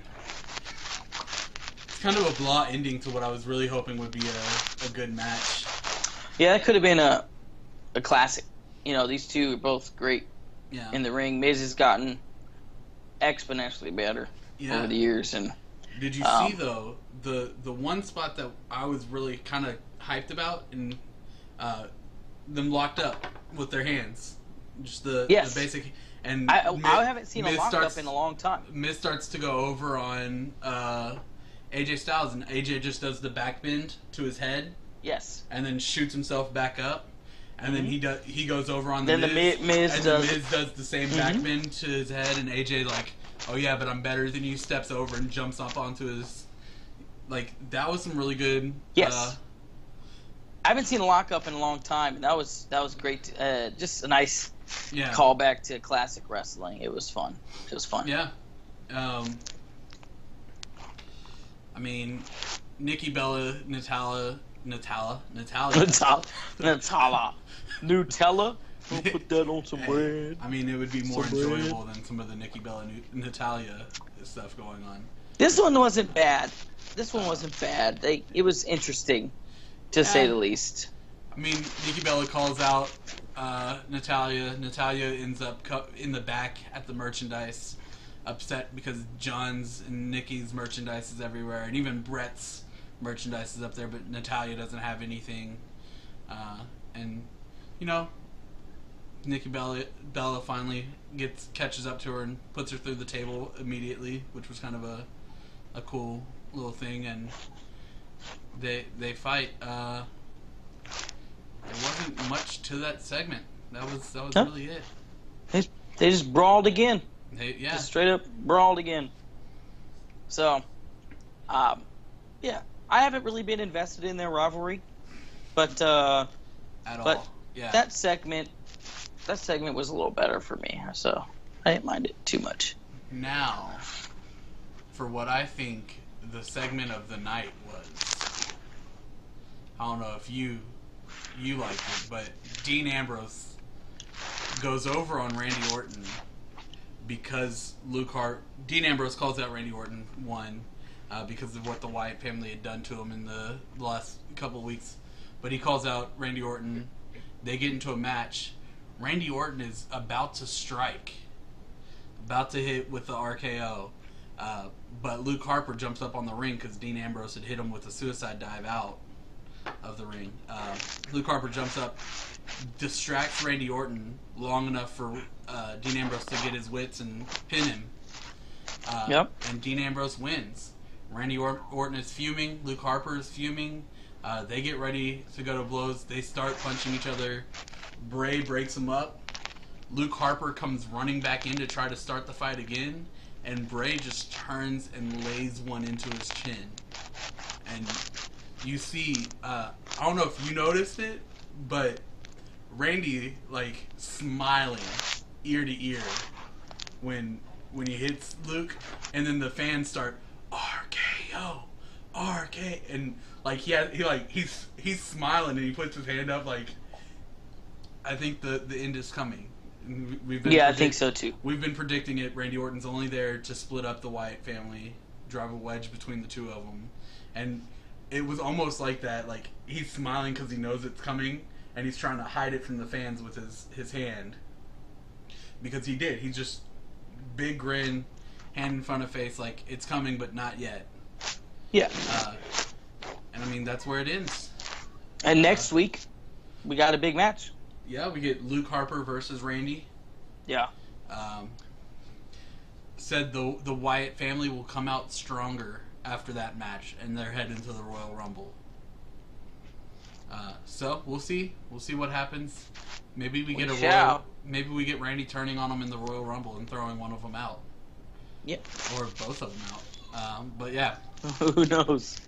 it's kind of a blah ending to what I was really hoping would be a, a good match. yeah, that could have been a a classic. You know, these two are both great Yeah. in the ring. Miz has gotten exponentially better yeah. over the years, and Did you Um, see though the the one spot that I was really kind of hyped about and uh, them locked up with their hands, just the, Yes. the basic. And I Mi- I haven't seen a lockup starts, in a long time. Miz starts to go over on uh, AJ Styles, and AJ just does the back bend to his head, Yes. and then shoots himself back up, and then he does he goes over on the Mm-hmm. Then Miz, Mi- Miz and does- the Miz does the same back Mhm. bend to his head, and AJ like, oh yeah, but I'm better than you. Steps over and jumps up onto his. Like that was some really good. Yes. Uh, I haven't seen a lockup in a long time, and that was that was great. Uh, just a nice yeah. callback to classic wrestling. It was fun. It was fun. Yeah. Um, I mean, Nikki Bella, Natalya, Natalya, Natalya. Nutella, Nutella, Nutella. Don't put that on some bread. I mean, it would be more Some bread. enjoyable than some of the Nikki Bella, Natalya stuff going on. This one wasn't bad. This one wasn't bad. They, it was interesting, to say the least. I mean, Nikki Bella calls out uh, Natalya. Natalya ends up in the back at the merchandise, upset because John's and Nikki's merchandise is everywhere, and even Bret's merchandise is up there, but Natalya doesn't have anything. Uh, and you know, Nikki Bella, Bella finally gets catches up to her and puts her through the table immediately, which was kind of a a cool little thing, and they they fight. Uh, there wasn't much to that segment. That was that was Huh? really it. They they just brawled again. They, yeah, Just straight up brawled again. So, um, yeah, I haven't really been invested in their rivalry, but uh, at but all. Yeah, that segment, that segment was a little better for me. So I didn't mind it too much. now for what I think the segment of the night was. I don't know if you you liked it, but Dean Ambrose goes over on Randy Orton because Luke Hart, Dean Ambrose calls out Randy Orton one uh, because of what the Wyatt family had done to him in the last couple weeks, but he calls out Randy Orton. They get into a match. Randy Orton is about to strike, about to hit with the RKO, uh, but Luke Harper jumps up on the ring because Dean Ambrose had hit him with a suicide dive out of the ring. Uh, Luke Harper jumps up, distracts Randy Orton long enough for uh, Dean Ambrose to get his wits and pin him. Uh, Yep. And Dean Ambrose wins. Randy or- Orton is fuming. Luke Harper is fuming. Uh, they get ready to go to blows. They start punching each other. Bray breaks them up. Luke Harper comes running back in to try to start the fight again, and Bray just turns and lays one into his chin. And you see, uh, I don't know if you noticed it, but Randy like smiling ear to ear when when he hits Luke, and then the fans start RKO, RK, and like he had, he like he's he's smiling and he puts his hand up like I think the the end is coming. We- We've been Yeah, I think so too. We've been predicting it. Randy Orton's only there to split up the Wyatt family, drive a wedge between the two of them, and it was almost like that. Like he's smiling because he knows it's coming, and he's trying to hide it from the fans with his his hand. Because he did. He just big grin, hand in front of face, like it's coming, but not yet. Yeah. Uh, and I mean that's where it ends. And next week, we got a big match. Yeah, we get Luke Harper versus Randy. Yeah. um, said the the Wyatt family will come out stronger after that match, and they're heading to the Royal Rumble. Uh, so we'll see. We'll see what happens. Maybe we We get a shall. Royal, maybe we get Randy turning on them in the Royal Rumble and throwing one of them out, Yep. or both of them out. Um, but yeah, Who knows?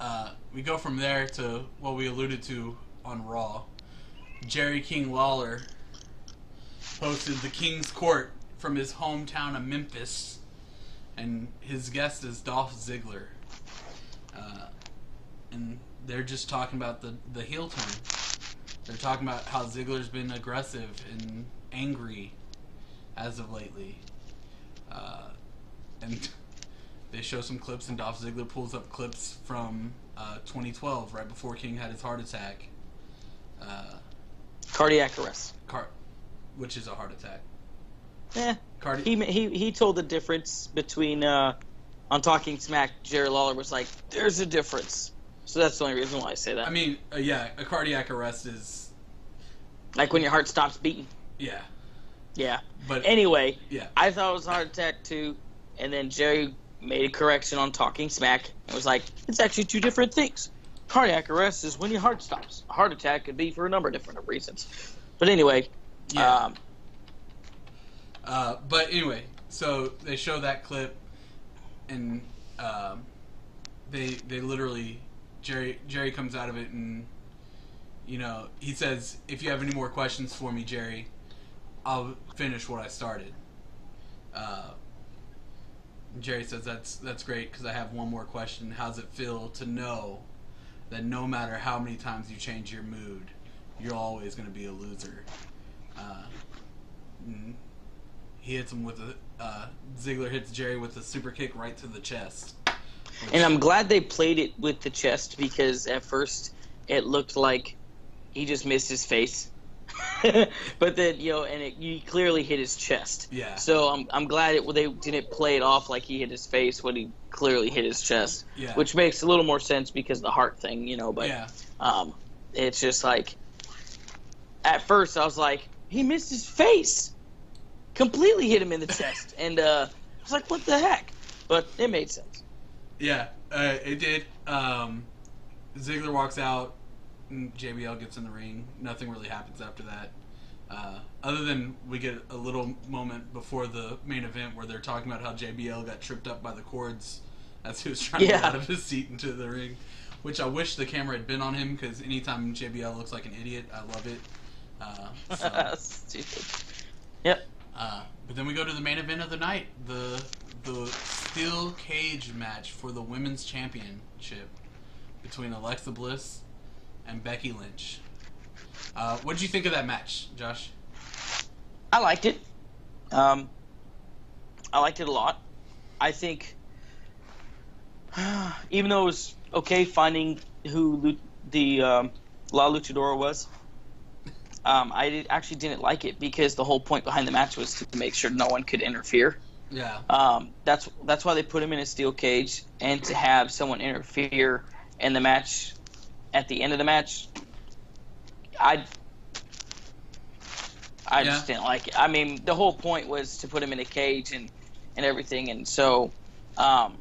uh, we go from there to what we alluded to on Raw. Jerry King Lawler posted the King's Court from his hometown of Memphis, and his guest is Dolph Ziggler. Uh, and they're just talking about the, the heel turn. They're talking about how Ziggler's been aggressive and angry as of lately. Uh, and they show some clips, and Dolph Ziggler pulls up clips from uh, 2012, right before King had his heart attack. Uh, Cardiac arrest. car- which is a heart attack. Eh. Cardi- He he he told the difference between uh, on Talking Smack. Jerry Lawler was like, "There's a difference." So that's the only reason why I say that. I mean, uh, yeah, a cardiac arrest is like when your heart stops beating. yeah, Yeah. but Anyway, yeah, I thought it was a heart attack too, and then Jerry made a correction on Talking Smack and was like, "It's actually two different things. Cardiac arrest is when your heart stops. A heart attack could be for a number of different reasons." But anyway, yeah. um, Uh, but anyway, so they show that clip, and um, they they literally Jerry Jerry comes out of it, and you know he says, "If you have any more questions for me, Jerry, I'll finish what I started." Uh, Jerry says, "That's that's great because I have one more question. How's it feel to know that no matter how many times you change your mood, you're always going to be a loser?" Uh, he hits him with a uh, Ziggler hits Jerry with a super kick right to the chest. which- and I'm glad they played it with the chest because at first it looked like he just missed his face, but then you know, and it, you clearly hit his chest. yeah, So I'm I'm glad it they didn't play it off like he hit his face when he clearly hit his chest, yeah, which makes a little more sense because of the heart thing, you know. But yeah, um, it's just like at first I was like he missed his face, completely hit him in the chest, and uh, I was like, what the heck? But it made sense. yeah. Uh, it did. Um, Ziggler walks out. and JBL gets in the ring. Nothing really happens after that. Uh, other than we get a little moment before the main event where they're talking about how JBL got tripped up by the cords as he was trying to get out of his seat into the ring. Which I wish the camera had been on him because anytime JBL looks like an idiot, I love it. Uh, so. Stupid. Yep. Uh, but then we go to the main event of the night, the the steel cage match for the women's championship between Alexa Bliss and Becky Lynch. Uh, what did you think of that match, Josh? I liked it. Um, I liked it a lot. I think, even though it was okay finding who the um, La Luchadora was, um, I did, actually didn't like it because the whole point behind the match was to make sure no one could interfere. Yeah. Um, that's that's why they put him in a steel cage and to have someone interfere in the match at the end of the match. I I Yeah. just didn't like it. I mean, the whole point was to put him in a cage and and everything, and so um,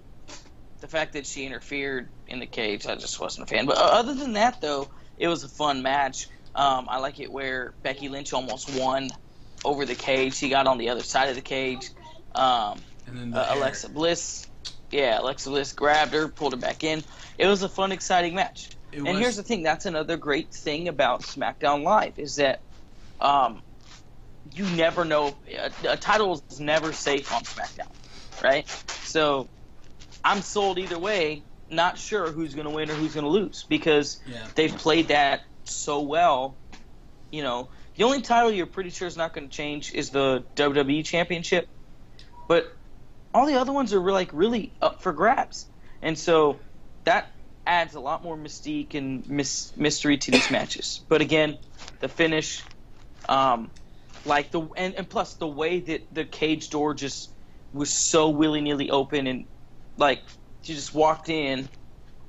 the fact that she interfered in the cage, I just wasn't a fan. But uh, other than that, though, it was a fun match. Um, I like it where Becky Lynch almost won over the cage. She got on the other side of the cage. Um, And then the uh. Alexa Bliss, yeah, Alexa Bliss grabbed her, pulled her back in. It was a fun, exciting match. It and was- here's the thing: that's another great thing about SmackDown Live is that um, you never know. A, a title is never safe on SmackDown, right? So I'm sold either way. Not sure who's going to win or who's going to lose because Yeah. they've played that so well. You know, the only title you're pretty sure is not going to change is the WWE Championship, but all the other ones are really, like really up for grabs, and so that adds a lot more mystique and mis- mystery to these matches. But again, the finish, um, like the and, and plus the way that the cage door just was so willy nilly open and like she just walked in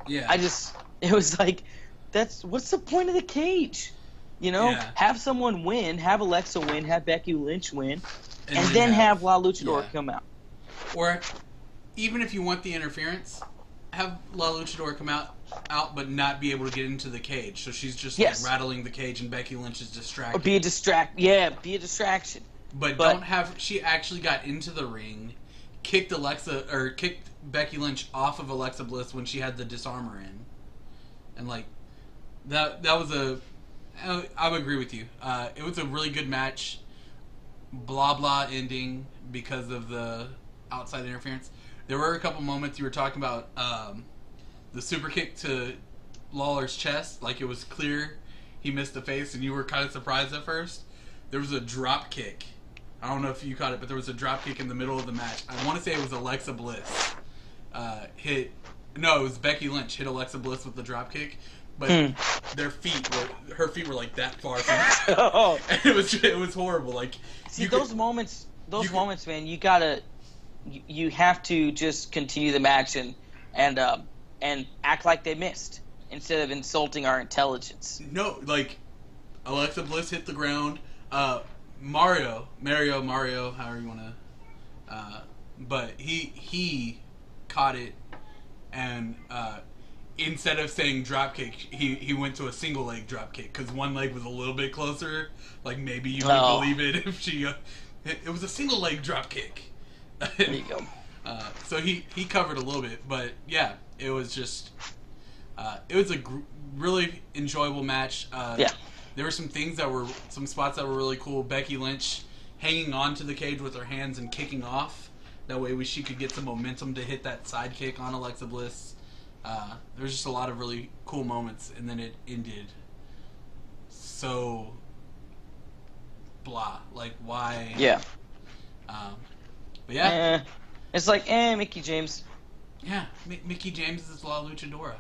Yeah. I just it was like that's what's the point of the cage? You know, Yeah. have someone win, have Alexa win, have Becky Lynch win, and, then have, La Luchador yeah. come out. or even if you want the interference, have La Luchador come out out but not be able to get into the cage. So she's just Yes. like rattling the cage and Becky Lynch is distracted. Or be a distract yeah, be a distraction. but, but- don't have she actually got into the ring, kicked Alexa or kicked Becky Lynch off of Alexa Bliss when she had the Dis-arm-her in. And like that that was a I I would agree with you. Uh, it was a really good match. Blah blah ending because of the outside interference. There were a couple moments you were talking about um, the super kick to Lawler's chest, like it was clear he missed the face, and you were kind of surprised at first. There was a drop kick. I don't know if you caught it, but there was a drop kick in the middle of the match. I want to say it was Alexa Bliss uh, hit. No, it was Becky Lynch hit Alexa Bliss with the drop kick, but Hmm. their feet were her feet were like that far from. oh, and it was it was horrible. Like see you could- those moments, those you could- moments, man. You gotta, you, you have to just continue the match and and um, and act like they missed instead of insulting our intelligence. No, like Alexa Bliss hit the ground. Uh, Mario, Mario, Mario, however you want to. Uh, but he he caught it, and uh, instead of saying drop kick, he he went to a single leg drop kick because one leg was a little bit closer. Like maybe you would Oh. believe it if she. Uh, it, it was a single leg drop kick. There you go. Uh, so he he covered a little bit, but yeah, it was just uh, it was a gr- really enjoyable match. Uh, Yeah. there were some things that were some spots that were really cool. Becky Lynch hanging on to the cage with her hands and kicking off. That way, we, she could get some momentum to hit that side kick on Alexa Bliss. Uh, there was just a lot of really cool moments, and then it ended so blah. Like why? Yeah. Um, but yeah. Eh, it's like, eh, Mickie James, Yeah, Mi- Mickie James is La Luchadora.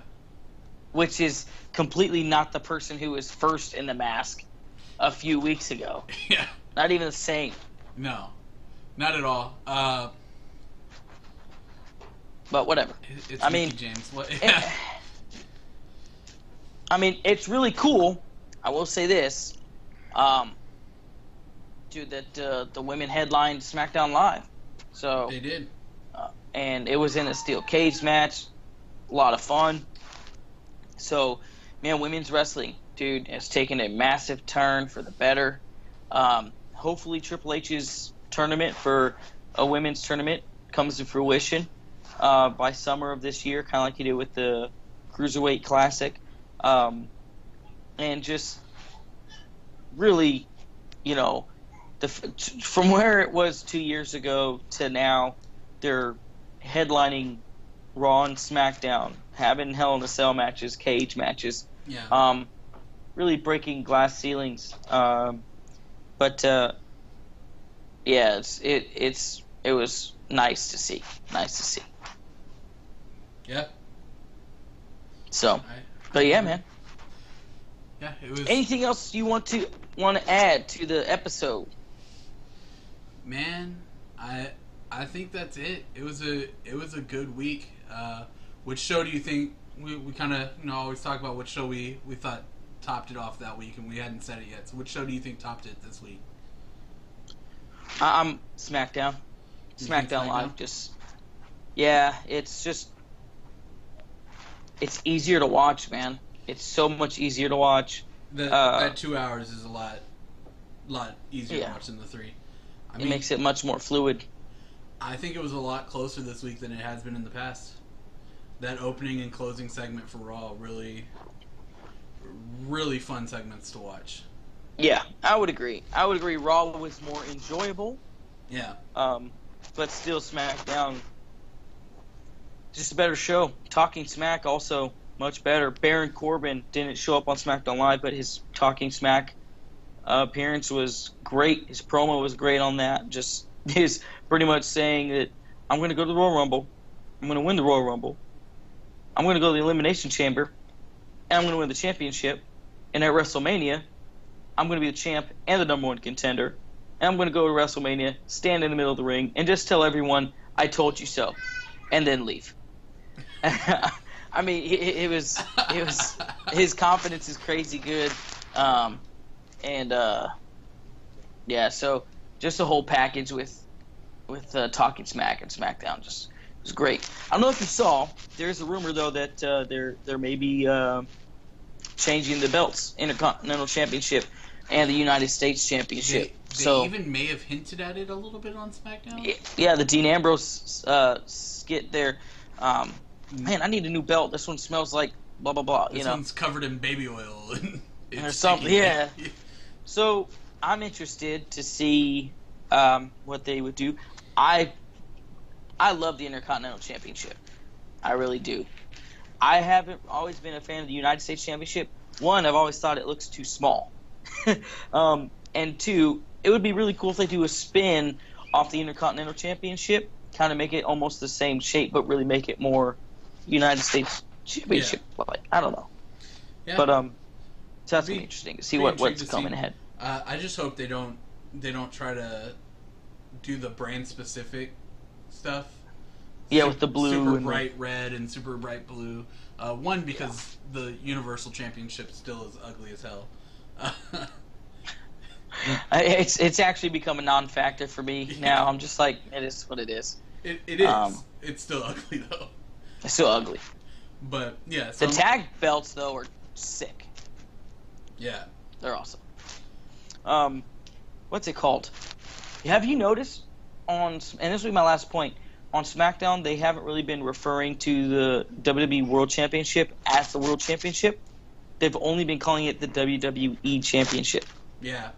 which is completely not the person who was first in the mask a few weeks ago. yeah, Not even the same. no, not at all. Uh, But whatever. it's I Mickie mean, James. What? Eh, I mean, it's really cool. I will say this, um, dude, that uh, the women headlined SmackDown Live. So, they did. and it was in a steel cage match, a lot of fun. So, man, women's wrestling, dude, has taken a massive turn for the better. Um, hopefully, Triple H's tournament for a women's tournament comes to fruition uh, by summer of this year, kind of like you did with the Cruiserweight Classic, um, and just really, you know, the from where it was two years ago to now, they're headlining Raw and SmackDown, having Hell in a Cell matches, cage matches. Yeah. Um, really breaking glass ceilings. Um, but uh, yeah, it's it it's it was nice to see. Nice to see. Yeah. So, I, but yeah, man. yeah, it was. Anything else you want to want to add to the episode? Man, I I think that's it. It was a it was a good week. Uh, which show do you think we, we kind of you know always talk about which show we we thought topped it off that week and we hadn't said it yet. So which show do you think topped it this week? I- I'm SmackDown. SmackDown SmackDown? Live. Just yeah, it's just it's easier to watch, man. It's so much easier to watch. That Uh, that two hours is a lot lot easier Yeah. to watch than the three. I It makes it much more fluid. I think it was a lot closer this week than it has been in the past. That opening and closing segment for Raw really, really fun segments to watch. Yeah, I would agree. I would agree. Raw was more enjoyable, Yeah, um, but still SmackDown just a better show. Talking Smack also much better. Baron Corbin didn't show up on SmackDown Live, but his Talking Smack uh, appearance was great. His promo was great on that. Just his pretty much saying that I'm going to go to the Royal Rumble, I'm going to win the Royal Rumble, I'm going to go to the Elimination Chamber, and I'm going to win the championship. And at WrestleMania, I'm going to be the champ and the number one contender. And I'm going to go to WrestleMania, stand in the middle of the ring, and just tell everyone, I told you so, and then leave. I mean, it, it was it was his confidence is crazy good, um, and uh, yeah. So just the whole package with with uh, talking Smack and SmackDown just was great. I don't know if you saw. There's a rumor though that uh, there there may be uh, changing the belts, Intercontinental Championship and the United States they, Championship. they so even may have hinted at it a little bit on SmackDown. yeah, the Dean Ambrose uh, skit there. Um, man, I need a new belt. This one smells like blah blah blah. This you know. one's covered in baby oil and Or something, sticky. yeah. So I'm interested to see um, what they would do. I I love the Intercontinental Championship. I really do. I haven't always been a fan of the United States Championship. One, I've always thought it looks too small. um, and two, it would be really cool if they do a spin off the Intercontinental Championship, kind of make it almost the same shape, but really make it more United States Championship. Like I don't know, Yeah. but um, so that's Be- gonna be interesting to see what what's to see. coming ahead. Uh, I just hope they don't they don't try to do the brand specific stuff. Yeah, with the blue super and the- bright red and super bright blue. Uh, one because the Universal Championship still is ugly as hell. It's it's actually become a non-factor for me now. I'm just like it is what it is. it, it is. Um, it's still ugly though. It's still ugly. But yeah, The tag belts though are sick. yeah. They're awesome. Um, what's it called? Have you noticed on and this will be my last point on SmackDown they haven't really been referring to the WWE World Championship as the World Championship. They've only been calling it the WWE Championship Yeah.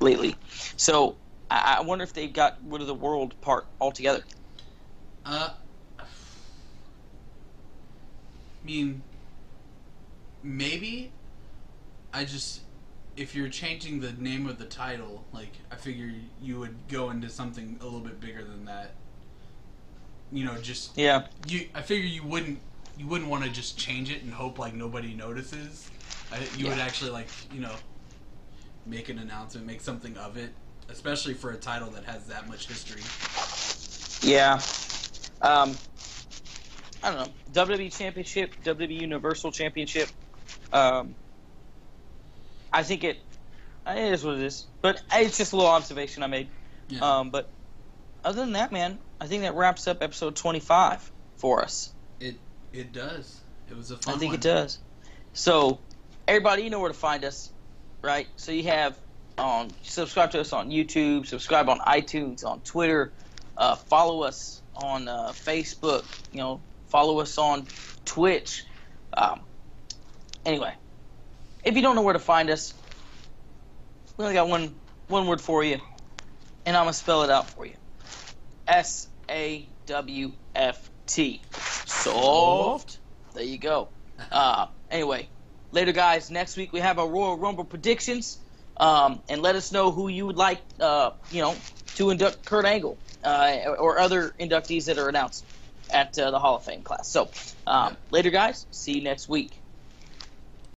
lately. So I, I wonder if they got rid of the world part altogether. Uh, I mean, maybe. I just, if you're changing the name of the title, like I figure you would go into something a little bit bigger than that. You know, just Yeah. you. I figure you wouldn't, you wouldn't want to just change it and hope like nobody notices. I, you would actually like, you know, make an announcement, make something of it, especially for a title that has that much history. Yeah. Um, I don't know. WWE Championship, WWE Universal Championship. Um, I think it, it is what it is. But it's just a little observation I made. Yeah. Um, but other than that, man, I think that wraps up episode 25 for us. It it does. It was a fun I think one. it does. So, everybody, you know where to find us, right? So you have um, subscribe to us on YouTube, subscribe on iTunes, on Twitter, uh, follow us on uh, Facebook, you know, Follow us on Twitch. Um, anyway, if you don't know where to find us, we only got one one word for you, and I'm gonna spell it out for you. S A W F T. Soft. There you go. Uh, anyway, later, guys. Next week we have our Royal Rumble predictions, um, and let us know who you would like, uh, you know, to induct Kurt Angle uh, or other inductees that are announced at uh, the Hall of Fame class. So, um, later, guys. See you next week.